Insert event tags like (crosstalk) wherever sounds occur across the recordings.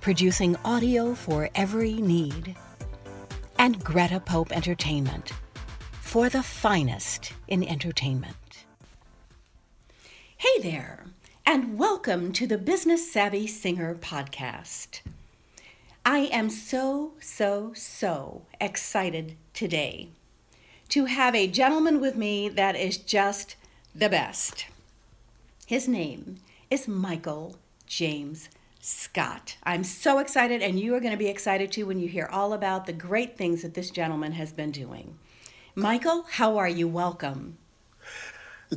producing audio for every need. And Greta Pope Entertainment, for the finest in entertainment. Hey there, and welcome to the Business Savvy Singer podcast. I am so, so, so excited today to have a gentleman with me that is just the best. His name is Michael James Scott. I'm so excited, and you are going to be excited too when you hear all about the great things that this gentleman has been doing. Michael, how are you? Welcome.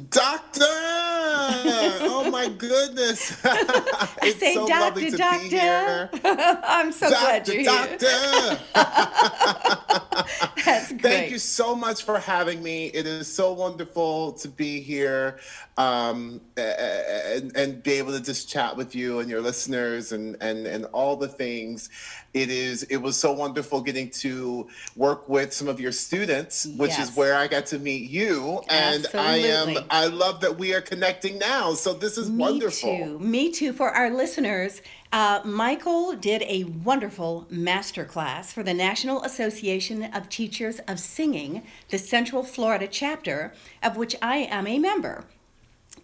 Doctor! Oh my goodness. (laughs) I say so doctor, doctor. (laughs) I'm so doctor, glad you're doctor. here. (laughs) That's great. Thank you so much for having me. It is so wonderful to be here um, and, and be able to just chat with you and your listeners and, and, and all the things it is it was so wonderful getting to work with some of your students which yes. is where i got to meet you and Absolutely. i am i love that we are connecting now so this is me wonderful Me too. me too for our listeners uh, michael did a wonderful master class for the national association of teachers of singing the central florida chapter of which i am a member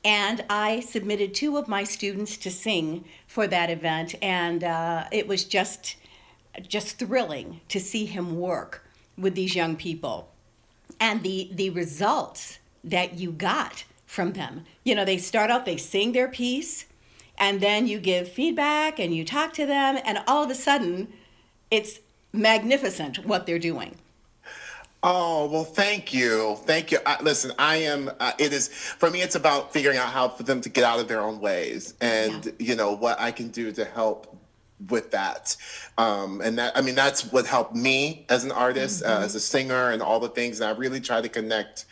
and I submitted two of my students to sing for that event, and uh, it was just just thrilling to see him work with these young people and the the results that you got from them. You know, they start off, they sing their piece, and then you give feedback and you talk to them, and all of a sudden, it's magnificent what they're doing. Oh, well, thank you. Thank you. I, listen, I am, uh, it is, for me, it's about figuring out how for them to get out of their own ways and, yeah. you know, what I can do to help with that um, and that i mean that's what helped me as an artist uh, mm-hmm. uh, as a singer and all the things and i really try to connect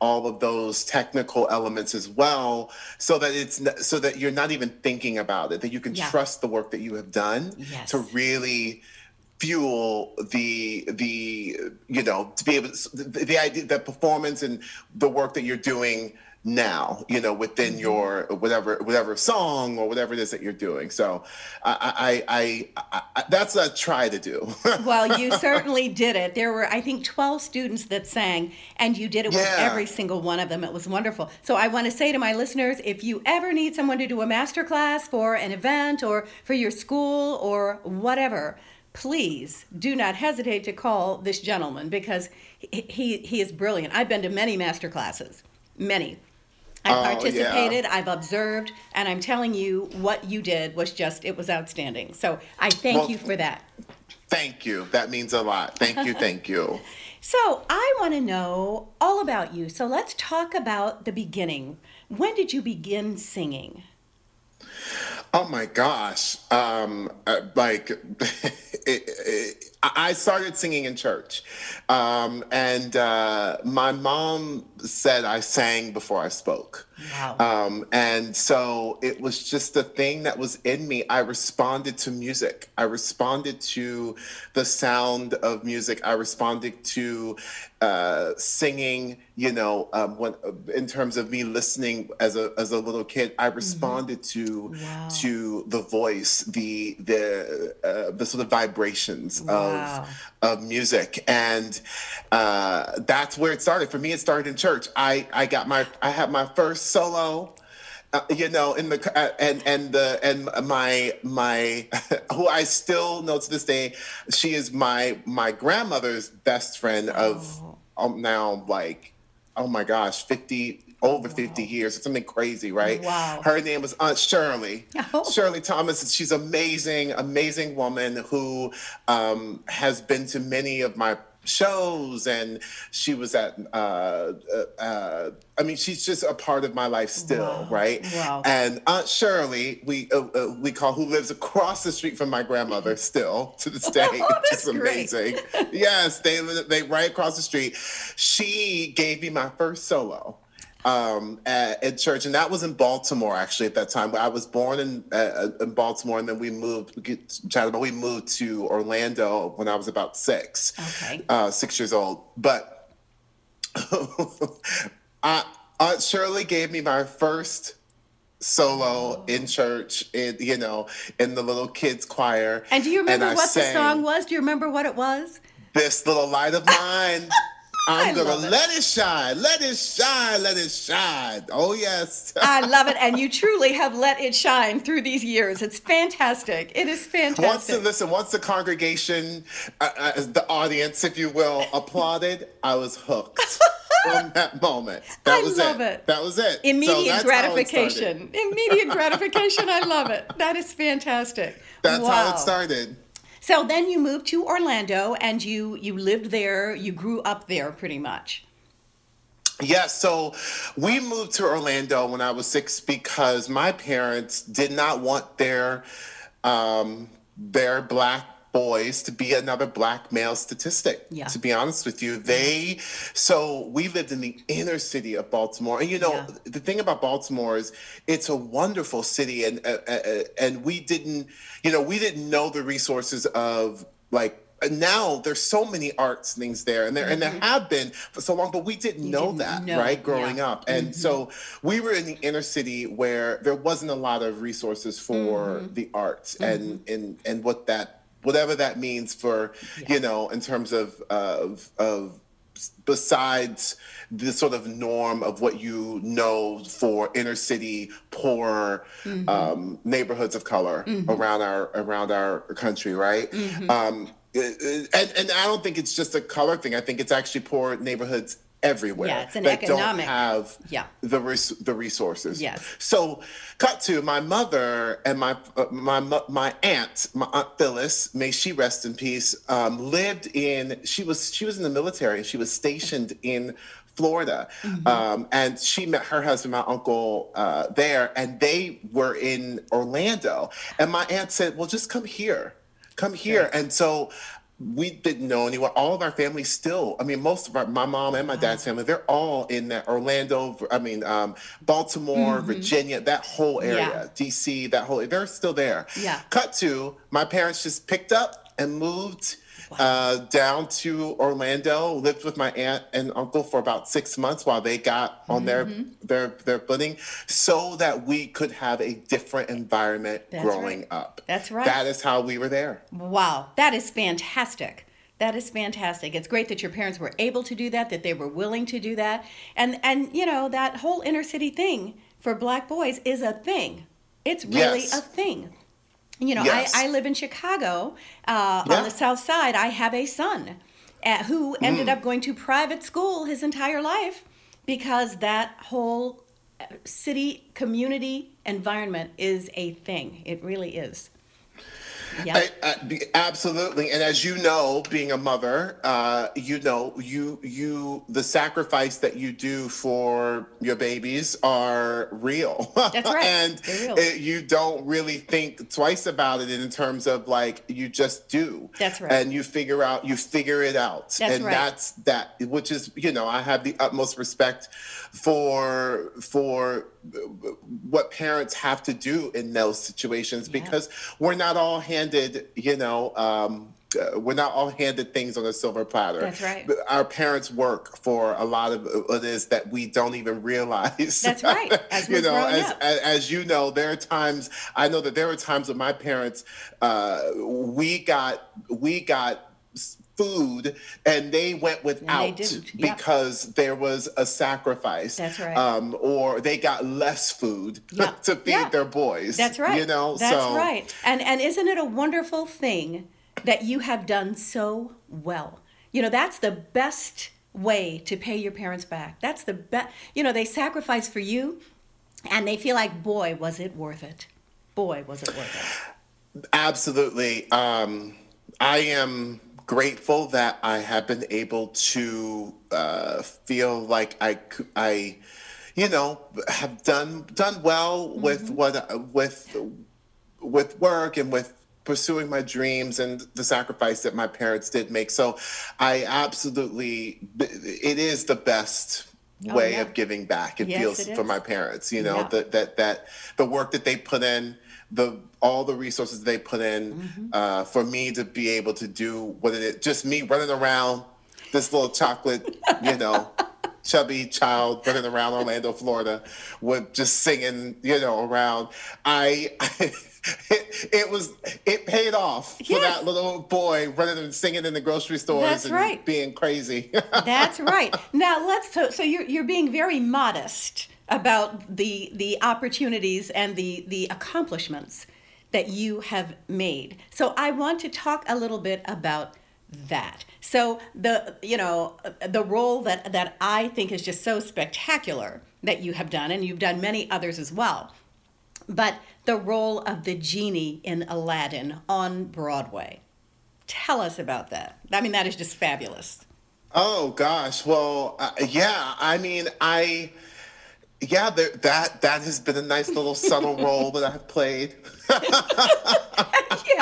all of those technical elements as well so that it's so that you're not even thinking about it that you can yeah. trust the work that you have done yes. to really fuel the the you know to be able to, the, the idea the performance and the work that you're doing now you know within mm-hmm. your whatever whatever song or whatever it is that you're doing. So i i i, I that's a try to do. (laughs) Well you certainly did it. There were i think 12 students that sang and you did it with yeah. every single one of them. It was wonderful. So i want to say to my listeners if you ever need someone to do a master class for an event or for your school or whatever please do not hesitate to call this gentleman because he, he, he is brilliant. I've been to many master classes many I oh, participated, yeah. I've observed, and I'm telling you what you did was just, it was outstanding. So I thank well, you for that. Thank you. That means a lot. Thank you. Thank you. (laughs) so I want to know all about you. So let's talk about the beginning. When did you begin singing? Oh my gosh. Um, uh, like, (laughs) it, it, I started singing in church. Um, and uh, my mom said I sang before I spoke. Wow. Um, and so it was just a thing that was in me. I responded to music. I responded to the sound of music. I responded to uh, singing. You know, um, when in terms of me listening as a as a little kid, I mm-hmm. responded mm-hmm. to wow. to the voice, the the uh, the sort of vibrations wow. of of music, and uh, that's where it started. For me, it started in church. I I got my I had my first solo uh, you know, in the uh, and and the and my my (laughs) who I still know to this day, she is my my grandmother's best friend of Oh. um, now like oh my gosh, fifty over 50 years. It's something crazy, right? Wow. Her name was Aunt Shirley. (laughs) Oh. Shirley Thomas. She's amazing, amazing woman who um, has been to many of my shows and she was at uh, uh, uh, i mean she's just a part of my life still Wow. right Wow. and aunt shirley we uh, uh, we call who lives across the street from my grandmother (laughs) still to this day which Oh, That's is great. amazing yes they they right across the street she gave me my first solo um, at, at church, and that was in Baltimore actually at that time. I was born in uh, in Baltimore, and then we moved. We get chatted about we moved to Orlando when I was about six, Okay. uh, six years old. But (laughs) I, Aunt Shirley gave me my first solo in church, in you know, in the little kids choir. And do you remember what the song was? Do you remember what it was? This little light of mine. (laughs) I'm I gonna it. let it shine, let it shine, let it shine. Oh yes. (laughs) I love it, and you truly have let it shine through these years. It's fantastic. It is fantastic. Once the listen, once the congregation, uh, uh, the audience, if you will, (laughs) applauded, I was hooked (laughs) from that moment. That I was love it. That was it. Immediate it gratification. Immediate gratification. I love it. That is fantastic. That's wow. how it started. So then you moved to Orlando, and you you lived there. You grew up there, pretty much. Yeah, so we moved to Orlando when I was six because my parents did not want their um, their black boys to be another black male statistic. Yeah. To be honest with you, they so we lived in the inner city of Baltimore, and you know Yeah. the thing about Baltimore is it's a wonderful city, and uh, uh, uh, and we didn't, you know, we didn't know the resources of like. Now there's so many arts things there, and there and there have been for so long, but we didn't know didn't that, know, right? Growing yeah. up, and so we were in the inner city where there wasn't a lot of resources for the arts and and and what that whatever that means for you know in terms of of of besides the sort of norm of what you know for inner city poor um, neighborhoods of color around our around our country right? Um, and, and i don't think it's just a color thing. I think it's actually poor neighborhoods everywhere Yeah, it's an that economic- don't have Yeah. the res- the resources. Yes. So, cut to my mother and my uh, my my aunt, my aunt Phyllis, may she rest in peace. Um, lived in she was she was in the military. And she was stationed in Florida, Mm-hmm. um, and she met her husband, my uncle, uh, there, and they were in Orlando. And my aunt said, "Well, just come here, come here." And so we didn't know anyone. All of our family still, I mean, most of our, my mom and my dad's family, they're all in that Orlando, I mean, um, Baltimore, Virginia, that whole area, Yeah. DC, that whole, they're still there. Yeah. Cut to, my parents just picked up and moved uh, down to Orlando, lived with my aunt and uncle for about six months while they got on their, Mm-hmm. their, their footing so that we could have a different environment That's growing right. up. That's right. That is how we were there. Wow, that is fantastic. That is fantastic. It's great that your parents were able to do that, that they were willing to do that. And and you know, that whole inner city thing for black boys is a thing. It's really Yes. a thing. You know, Yes. I, I live in Chicago uh, Yeah. on the south side. I have a son uh, who ended Mm. up going to private school his entire life because that whole uh, city community environment is a thing. It really is. Yeah. I, I, absolutely, and as you know, being a mother, uh, you know you you the sacrifice that you do for your babies are real. That's right. (laughs) and it- you don't really think twice about it in terms of like you just do. That's right. And you figure out you figure it out, That's and right. that's that, which is you know I have the utmost respect for for what parents have to do in those situations Yeah. because we're not all handed, you know, um, uh, we're not all handed things on a silver platter. That's right. Our parents work for a lot of it is that we don't even realize. That's right, (laughs) as you know, as, as as you know, there are times I know that there were times with my parents, uh, we got we got food and they went without they because there was a sacrifice. That's right. Um, or they got less food (laughs) Yep. to feed Yeah. their boys. That's right. You know, That's so right. And and isn't it a wonderful thing that you have done so well? You know, that's the best way to pay your parents back. That's the best. You know, they sacrifice for you, and they feel like, boy, was it worth it. Boy, was it worth it. Absolutely. Um, I am grateful that I have been able to uh, feel like I I you know, have done done well with what with with work and with pursuing my dreams and the sacrifice that my parents did make. So, I absolutely, it is the best Oh, way yeah. of giving back. It Yes, feels it for my parents. You know Yeah. that that that the work that they put in, the all the resources they put in, Mm-hmm. uh, for me to be able to do what it is, just me running around this little chocolate, (laughs) you know. chubby child running around Orlando, Florida, with just singing, you know, around. I, it, (laughs) it was it paid off for that little boy running and singing in the grocery stores That's and right. being crazy. (laughs) That's right. Now let's so, so you're you're being very modest about the the opportunities and the the accomplishments that you have made. So I want to talk a little bit about that. So the you know the role that that I think is just so spectacular that you have done and you've done many others as well. But the role of the genie in Aladdin on Broadway. Tell us about that. I mean that is just fabulous. Oh gosh, well, uh, yeah. I mean, I, yeah, there, that that has been a nice little subtle role that I've played. (laughs)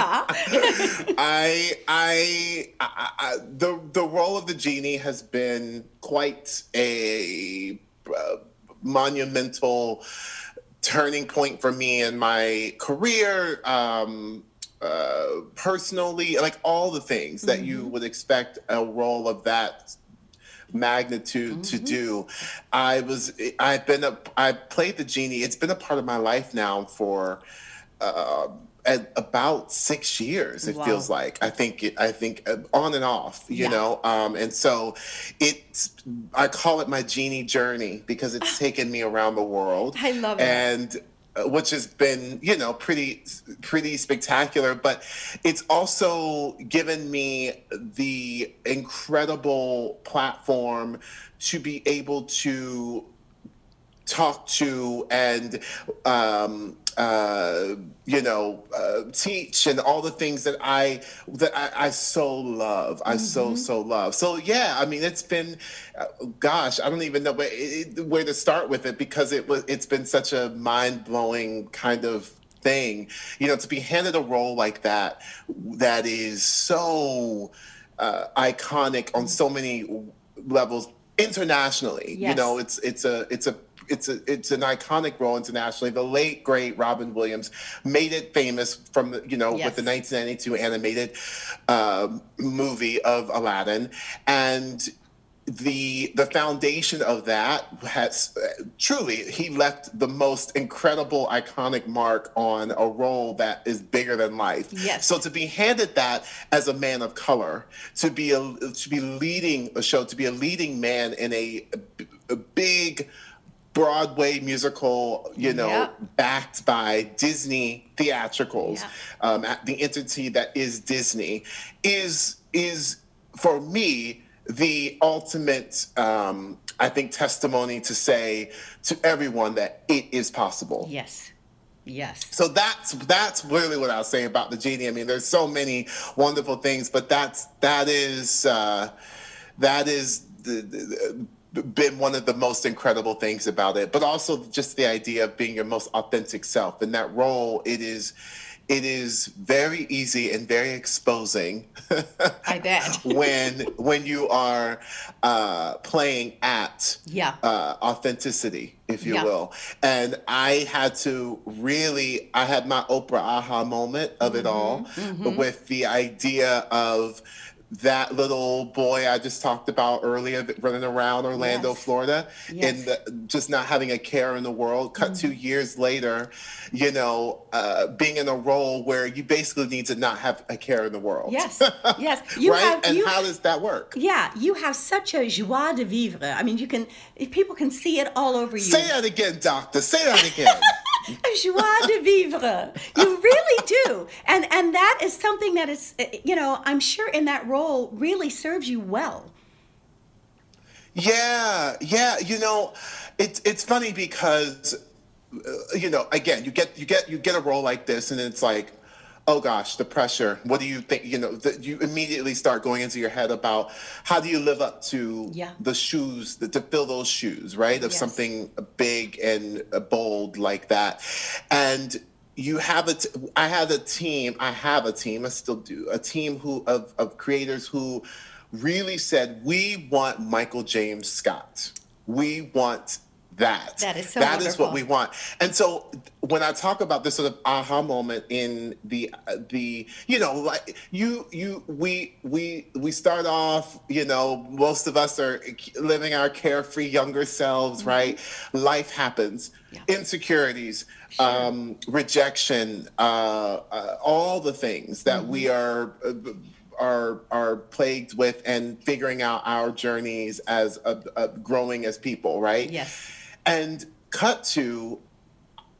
Yeah. (laughs) I, I, I, I, the the role of the genie has been quite a uh, monumental turning point for me in my career. Um, uh, personally, like all the things that you would expect a role of that magnitude to do. I was I've been a I played the genie. It's been a part of my life now for uh, about six years. It Wow. feels like I think it, I think uh, on and off, you Yeah. know. Um, and so it's I call it my genie journey because it's (laughs) taken me around the world. I love it. and which has been you know pretty pretty spectacular but it's also given me the incredible platform to be able to talk to and um, uh, you know uh, teach and all the things that I that I, I so love. I so so love. So yeah I mean it's been uh, gosh I don't even know where, it, where to start with it because it was it's been such a mind blowing kind of thing. You know to be handed a role like that that is so uh, iconic on so many levels internationally. You know it's it's a it's a it's a it's an iconic role internationally. The late great Robin Williams made it famous from the you know Yes. with the 1992 animated um movie of Aladdin, and the the foundation of that has uh, truly he left the most incredible iconic mark on a role that is bigger than life. Yes. So to be handed that as a man of color, to be a to be leading a show, to be a leading man in a, a big Broadway musical, you know, Yeah. backed by Disney theatricals, Yeah. um, at the entity that is Disney, is is for me the ultimate, um, I think, testimony to say to everyone that it is possible. Yes. Yes. So that's that's really what I'll say about the genie. I mean, there's so many wonderful things, but that's that is uh, that is the, the, been one of the most incredible things about it. But also just the idea of being your most authentic self in that role. It is it is very easy and very exposing. I bet. (laughs) when when you are uh, playing at Yeah. uh, authenticity, if you Yeah. will. And I had to really, I had my Oprah aha moment of it all Mm-hmm. with the idea of that little boy I just talked about earlier, running around Orlando, Yes. Florida, Yes. in the, just not having a care in the world. Cut two years later, you know, uh, being in a role where you basically need to not have a care in the world. Yes, (laughs) yes. You right? have and you how does that work? Yeah, you have such a joie de vivre. I mean, you can if people can see it all over you. Say that again, doctor. Say that again. (laughs) Joie de vivre. You really do. And and that is something that is uh, you know, I'm sure in that role really serves you well. Yeah, yeah. You know, it's it's funny because uh, you know, again, you get you get you get a role like this, and it's like, oh gosh, the pressure. What do you think? You know, that you immediately start going into your head about how do you live up to Yeah. the shoes the, to fill those shoes, right? Of Yes. something big and bold like that, and. You have a. T- I had a team. I have a team. I still do. A team who of, of creators who really said, "We want Michael James Scott. We want that. That is so That is what we want." And so, when I talk about this sort of aha moment in the uh, the you know like you you we we we start off you know most of us are living our carefree younger selves right life happens Mm-hmm. Yeah. insecurities um rejection uh, uh all the things that we Mm-hmm. are uh, are are plagued with and figuring out our journeys as a, a growing as people right Yes. And cut to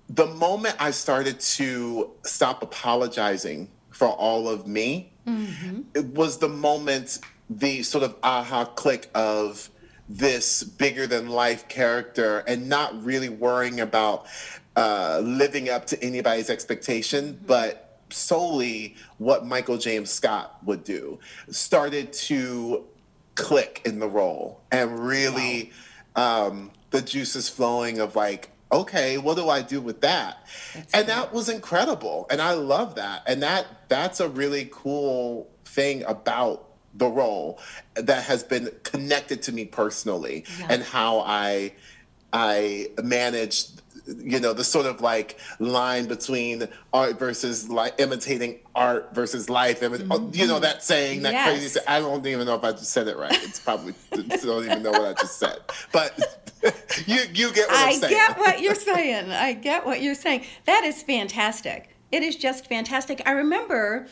the moment I started to stop apologizing for all of me, it was the moment the sort of aha click of this bigger than life character and not really worrying about uh, living up to anybody's expectation, but solely what Michael James Scott would do. Started to click in the role and really um, the juices flowing of like okay what do i do with that? And that was incredible and i love that. And that that's a really cool thing about the role that has been connected to me personally Yeah. and how i i managed you know the sort of like line between art versus like imitating art versus life imi- you know that saying that crazy Yes. i don't even know if i just said it right it's probably I (laughs) don't even know what i just said but (laughs) you you get what i'm I get what you're saying. I get what you're saying. That is fantastic. It is just fantastic. I remember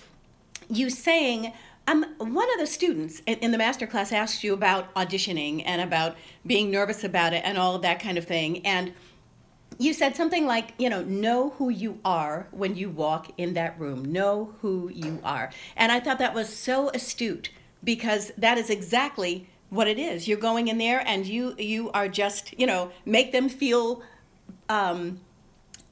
you saying, um, one of the students in, in the master class asked you about auditioning and about being nervous about it and all of that kind of thing. And you said something like, you know, know who you are when you walk in that room. Know who you are. And I thought that was so astute because that is exactly what it is. You're going in there and you you are just, you know, make them feel um,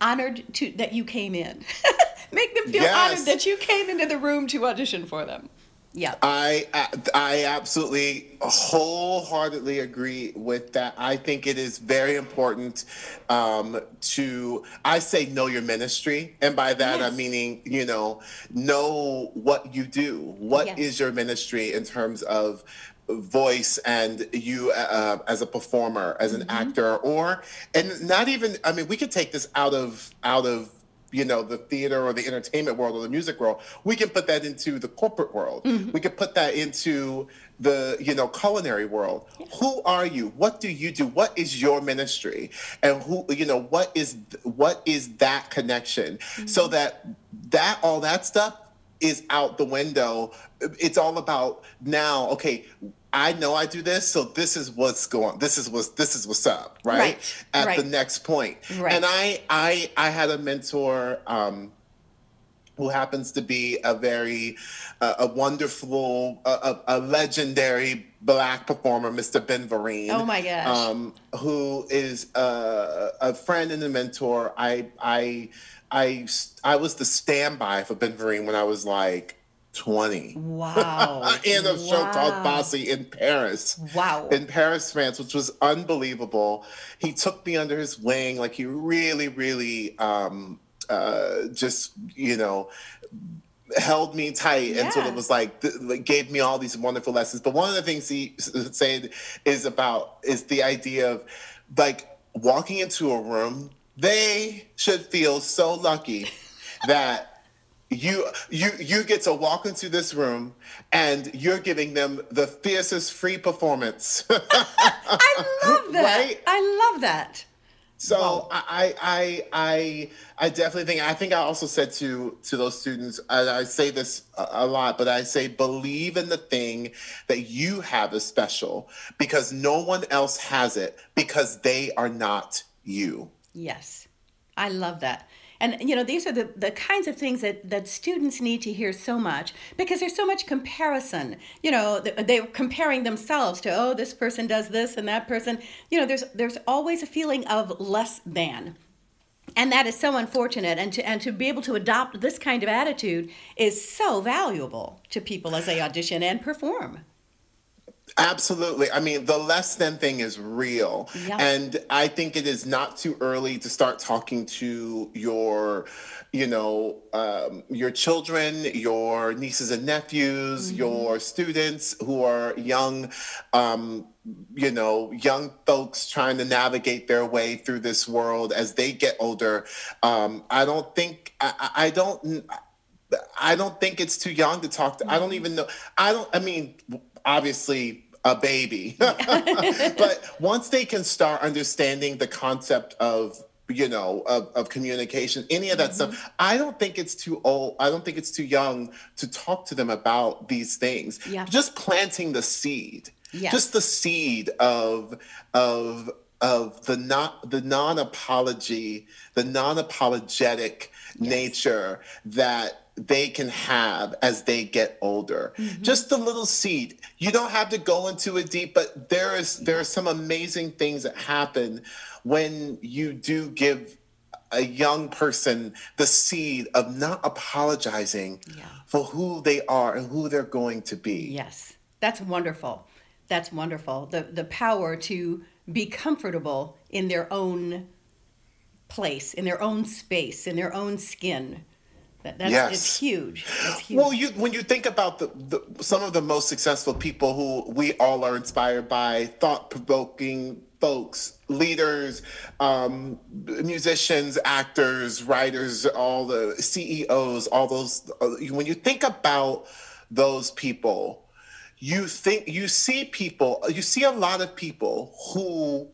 honored to that you came in. (laughs) make them feel Yes. honored that you came into the room to audition for them. Yeah. I I absolutely wholeheartedly agree with that. I think it is very important um, to I say know your ministry, and by that Yes. I'm meaning you know know what you do. What is Yes. your ministry in terms of voice and you uh, as a performer as an actor or and not even i mean we could take this out of out of you know the theater or the entertainment world or the music world we can put that into the corporate world. Mm-hmm. We can put that into the you know culinary world. Who are you? What do you do? What is your ministry? And who you know what is what is that connection? Mm-hmm. So that that all that stuff is out the window. It's all about now, okay, I know I do this, so this is what's going this is what's this is what's up, right? Right, At right. the next point. Right. And I I I had a mentor um who happens to be a very uh, a wonderful a, a, legendary black performer mr ben vereen Oh my gosh. um, who is a, a friend and a mentor. I I I I was the standby for Ben Vereen when I was like 20. Wow. (laughs) in a show called Fosse in Paris. Wow. In Paris, France, which was unbelievable. He took me under his wing. Like he really, really um, uh, just, you know, held me tight until Yeah. it was like, th- like gave me all these wonderful lessons. But one of the things he said is about is the idea of like walking into a room. They should feel so lucky that you you you get to walk into this room and you're giving them the fiercest free performance. (laughs) I love that. Right? I love that. So wow. I, I I I definitely think I think I also said to to those students and I say this a, a lot but I say believe in the thing that you have as special because no one else has it because they are not you. Yes. I love that. And you know, these are the, the kinds of things that, that students need to hear so much because there's so much comparison. You know, they're comparing themselves to, oh, this person does this and that person. You know, there's there's always a feeling of less than. And that is so unfortunate. And to and to be able to adopt this kind of attitude is so valuable to people as they audition and perform. Absolutely. I mean, the less than thing is real. And I think it is not too early to start talking to your, you know, um, your children, your nieces and nephews, mm-hmm. your students who are young, um, you know, young folks trying to navigate their way through this world as they get older. Um, I don't think, I, I don't. I don't think it's too young to talk to. I don't mm-hmm. even know. I don't. I mean, obviously a baby. (laughs) but once they can start understanding the concept of you know of, of communication any of that mm-hmm. stuff i don't think it's too old i don't think it's too young to talk to them about these things yeah. just planting the seed yes. just the seed of of of the not the non-apology the non-apologetic yes. nature that they can have as they get older. Mm-hmm. Just a little seed. You don't have to go into it deep, but there is there are some amazing things that happen when you do give a young person the seed of not apologizing yeah. for who they are and who they're going to be. Yes. That's wonderful. That's wonderful. The the power to be comfortable in their own place, in their own space, in their own skin that, that's yes. it's huge. That's huge. Well, you when you think about the, the some of the most successful people who we all are inspired by, thought provoking folks, leaders, um, musicians, actors, writers, all the CEOs, all those. Uh, when you think about those people, you think you see people, you see a lot of people who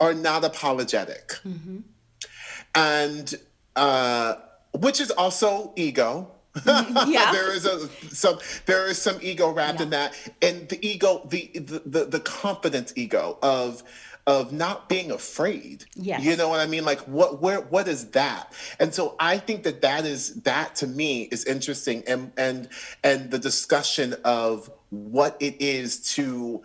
are not apologetic, mm-hmm. and. Uh, which is also ego. (laughs) yeah. there is a some there is some ego wrapped yeah. in that, and the ego, the, the the the confidence ego of of not being afraid. Yes. You know what I mean? Like what where what is that? And so I think that that is that to me is interesting and and and the discussion of what it is to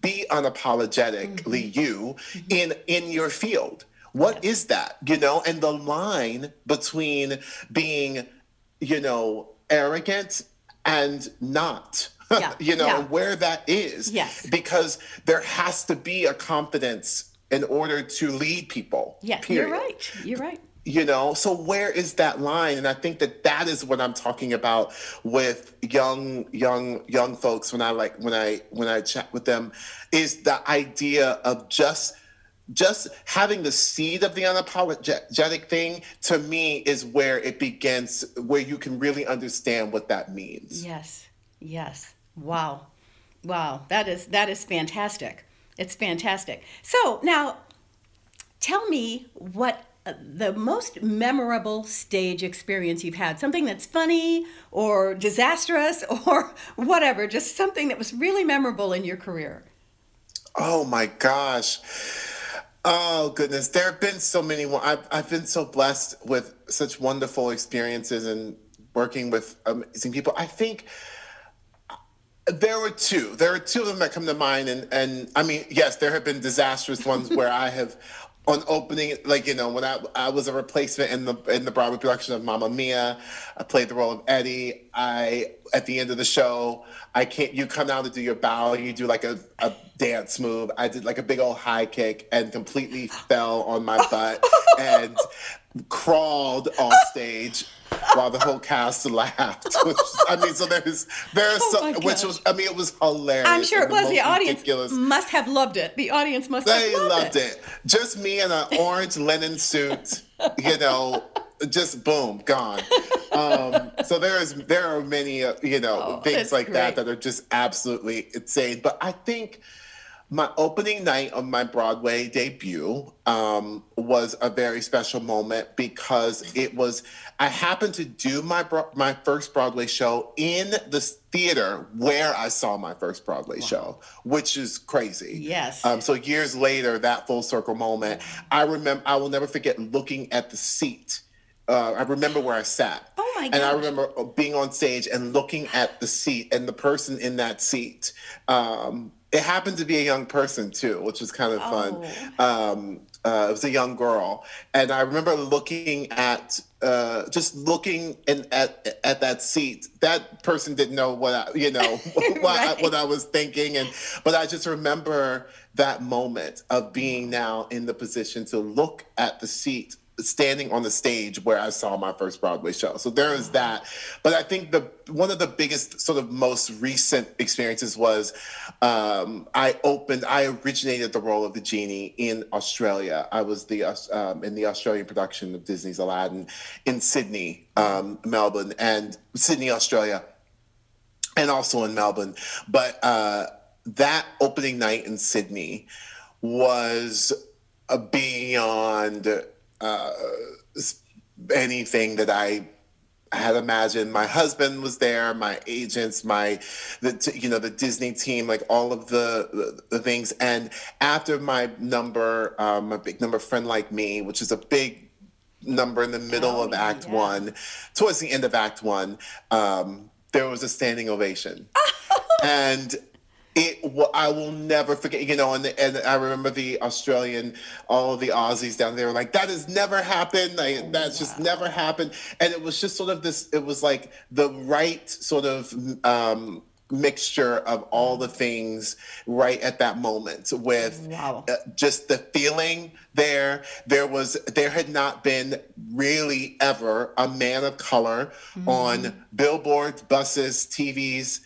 be unapologetically mm-hmm. you mm-hmm. in in your field what is that? You know, and the line between being, you know, arrogant and not. (laughs) Yeah. you know, yeah. where that is. Yes. Because there has to be a confidence in order to lead people. Yeah, period. you're right. You're right you know? So where is that line? And i think that that is what i'm talking about with young young young folks when i like when i when i chat with them is the idea of just just having the seed of the unapologetic thing to me is where it begins where you can really understand what that means. Yes. Yes. Wow. Wow. That is that is fantastic. It's fantastic. So now tell me what the most memorable stage experience you've had something that's funny or disastrous (laughs) or whatever just something that was really memorable in your career oh my gosh Oh goodness, there have been so many. I've I've been so blessed with such wonderful experiences and working with amazing people. I think uh, there were two. There are two of them that come to mind, and and I mean, yes, there have been disastrous ones (laughs) where I have on opening, like you know, when I I was a replacement in the in the Broadway production of Mamma Mia, I played the role of Eddie. I at the end of the show, I can't. You come down to do your bow. You do like a, a dance move. I did like a big old high kick and completely fell on my butt (laughs) and crawled off stage while the whole cast laughed. (laughs) Which, I mean, so there's there's oh some, which was I mean it was hilarious. I'm sure it was. The, audience ridiculous. must have loved it. The audience must they have loved it. They loved it. Just me in an orange linen suit, you know, just boom, gone. um, so there is there are many uh, you know Oh, things like that that are just absolutely insane. But I think my opening night of my Broadway debut um, was a very special moment because it was I happened to do my my first Broadway show in the theater where I saw my first Broadway show, which is crazy. Yes. Um, so years later, that full circle moment, I remember. I will never forget looking at the seat. Uh, I remember where I sat. Oh my god! And I remember being on stage and looking at the seat and the person in that seat. Um, it happened to be a young person too, which was kind of fun. Um, uh, it was a young girl, and I remember looking at uh, just looking in, at at that seat. That person didn't know what I, you know (laughs) (laughs) what, Right. I, what I was thinking, and but I just remember that moment of being now in the position to look at the seat standing on the stage where I saw my first Broadway show. So there is that. But I think the one of the biggest sort of most recent experiences was um, I opened, I originated the role of the genie in Australia. I was the um, in the Australian production of Disney's Aladdin in Sydney, um, Melbourne, and Sydney, Australia and also in Melbourne. But uh, that opening night in Sydney was uh, beyond uh, anything that I had imagined. My husband was there, my agents, my the you know the Disney team, like all of the the, the things. And after my number, um, my big number, friend like me, which is a big number in the middle Oh, of Act yeah. One, towards the end of Act One, um, there was a standing ovation, (laughs) and it wa- I will never forget. You know, and and I remember the Australian, all the Aussies down there were like, "That has never happened. Like, that's just never happened." And it was just sort of this. It was like the right sort of. Um, mixture of all the things right at that moment with Wow. uh, just the feeling there there was there had not been really ever a man of color on billboards buses tvs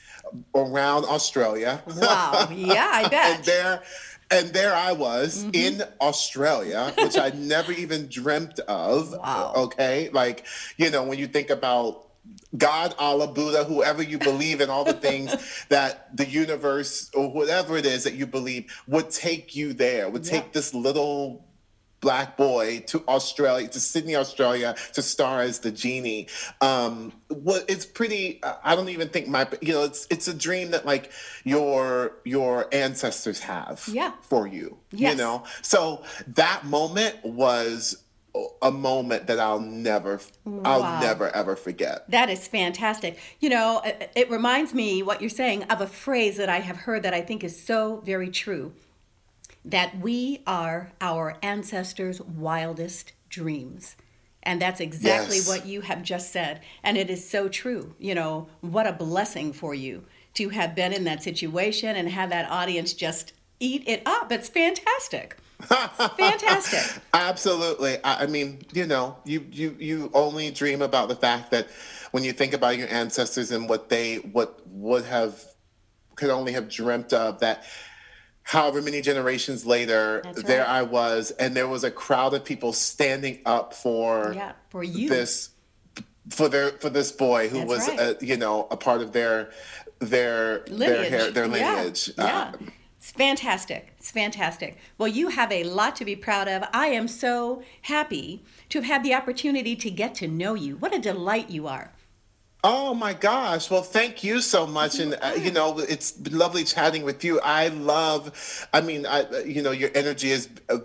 around australia Wow. Yeah, I (laughs) bet. and there and there i was Mm-hmm. in australia which i never even dreamt of Wow. okay like you know when you think about God, Allah, Buddha, whoever you believe in, all the things (laughs) that the universe or whatever it is that you believe would take you there, would Yeah. take this little black boy to Australia, to Sydney, Australia, to star as the genie. Um, well, it's pretty. I don't even think my, you know, it's it's a dream that like your your ancestors have Yeah. for you. Yes. You know, so that moment was a moment that I'll never, Wow. I'll never ever forget. That is fantastic. You know, it reminds me what you're saying of a phrase that I have heard that I think is so very true that we are our ancestors' wildest dreams. And that's exactly Yes. what you have just said. And it is so true. You know, what a blessing for you to have been in that situation and have that audience just eat it up. It's fantastic. fantastic. (laughs) Absolutely. I, I mean, you know, you you you only dream about the fact that when you think about your ancestors and what they what would have could only have dreamt of that however many generations later That's there. I was and there was a crowd of people standing up for Yeah, for you. this for their for this boy who That's was right. uh, you know a part of their their lineage. their their lineage. Yeah. Um, It's fantastic. It's fantastic. Well, you have a lot to be proud of. I am so happy to have had the opportunity to get to know you. What a delight you are. Oh my gosh. Well, thank you so much. And, uh, you know, it's been lovely chatting with you. I love, I mean, I, uh, you know, your energy is uh,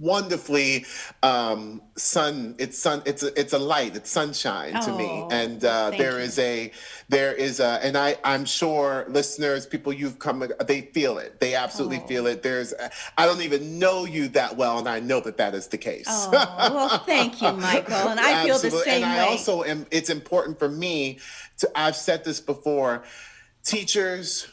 wonderfully um, sun. It's sun. It's a, it's a light. It's sunshine to me. Oh, And uh, there is a, there is a, and I, I'm sure listeners, people you've come, they feel it. They absolutely Oh. feel it. There's, I don't even know you that well. And I know that that is the case. Oh, well, thank you, (laughs) Michael. And I feel the same and I way. also am. It's important for me to. I've said this before. Teachers,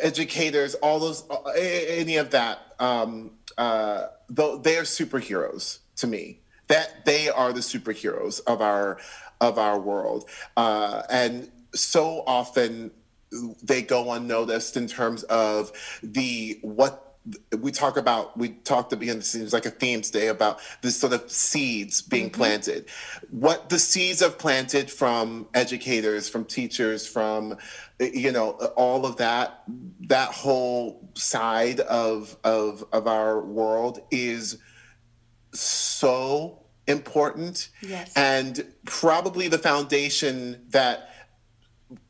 educators, all those, any of that, um, uh, they are superheroes to me. That they are the superheroes of our of our world, uh, and so often they go unnoticed in terms of the what we talk about we talked at the beginning seems like a themes day about this sort of seeds being mm-hmm. planted what the seeds have planted from educators from teachers from you know all of that that whole side of of of our world is so important yes. and probably the foundation that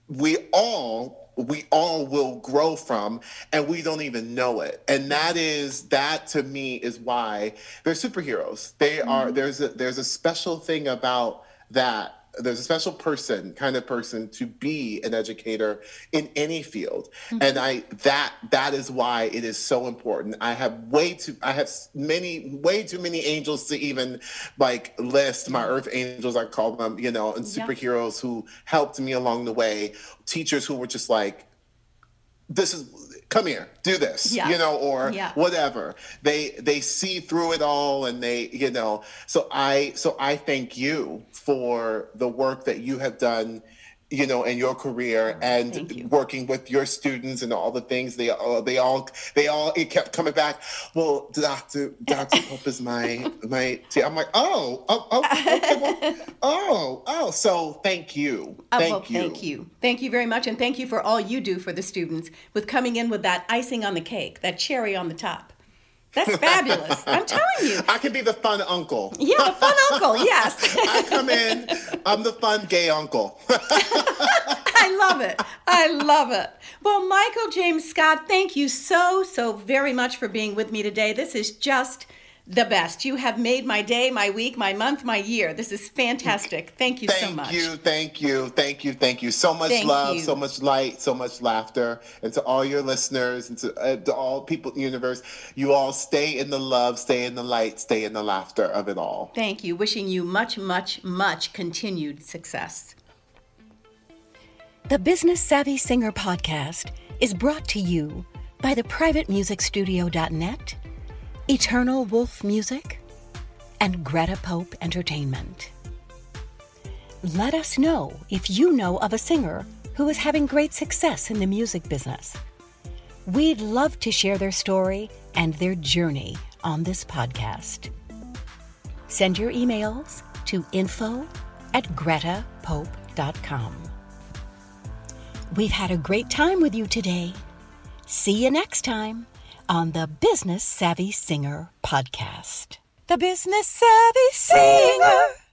we all we all will grow from and we don't even know it. And that is that to me is why they're superheroes. They mm-hmm. are there's a there's a special thing about that there's a special person kind of person to be an educator in any field mm-hmm. and i that that is why it is so important i have way too i have many way too many angels to even like list my earth angels i call them you know and superheroes yeah. who helped me along the way teachers who were just like this is come here do this yeah. you know or yeah. whatever they they see through it all and they you know so i so i thank you for the work that you have done you know, in your career oh, and working with your students and all the things they all they all they all it kept coming back. Well, Doctor Doctor Pope is my my. tea. I'm like, oh, oh, oh, okay, well, (laughs) oh, oh. So thank you, oh, thank well, you, thank you, thank you very much, and thank you for all you do for the students with coming in with that icing on the cake, that cherry on the top. That's fabulous. I'm telling you. (laughs) I can be the fun uncle. Yeah, the fun uncle, yes. (laughs) I come in, I'm the fun gay uncle. (laughs) I love it. I love it. Well, Michael James Scott, thank you so, so very much for being with me today. This is just the best. You have made my day, my week, my month, my year. This is fantastic. Thank you thank so much. Thank you, thank you, thank you, thank you. So much thank love, you. so much light, so much laughter. And to all your listeners and to, uh, to all people in the universe, you all stay in the love, stay in the light, stay in the laughter of it all. Thank you. Wishing you much, much, much continued success. The Business Savvy Singer podcast is brought to you by the privatemusicstudio.net Eternal Wolf Music, and Greta Pope Entertainment. Let us know if you know of a singer who is having great success in the music business. We'd love to share their story and their journey on this podcast. Send your emails to info at gretapope.com. We've had a great time with you today. See you next time on the Business Savvy Singer podcast. The Business Savvy Singer.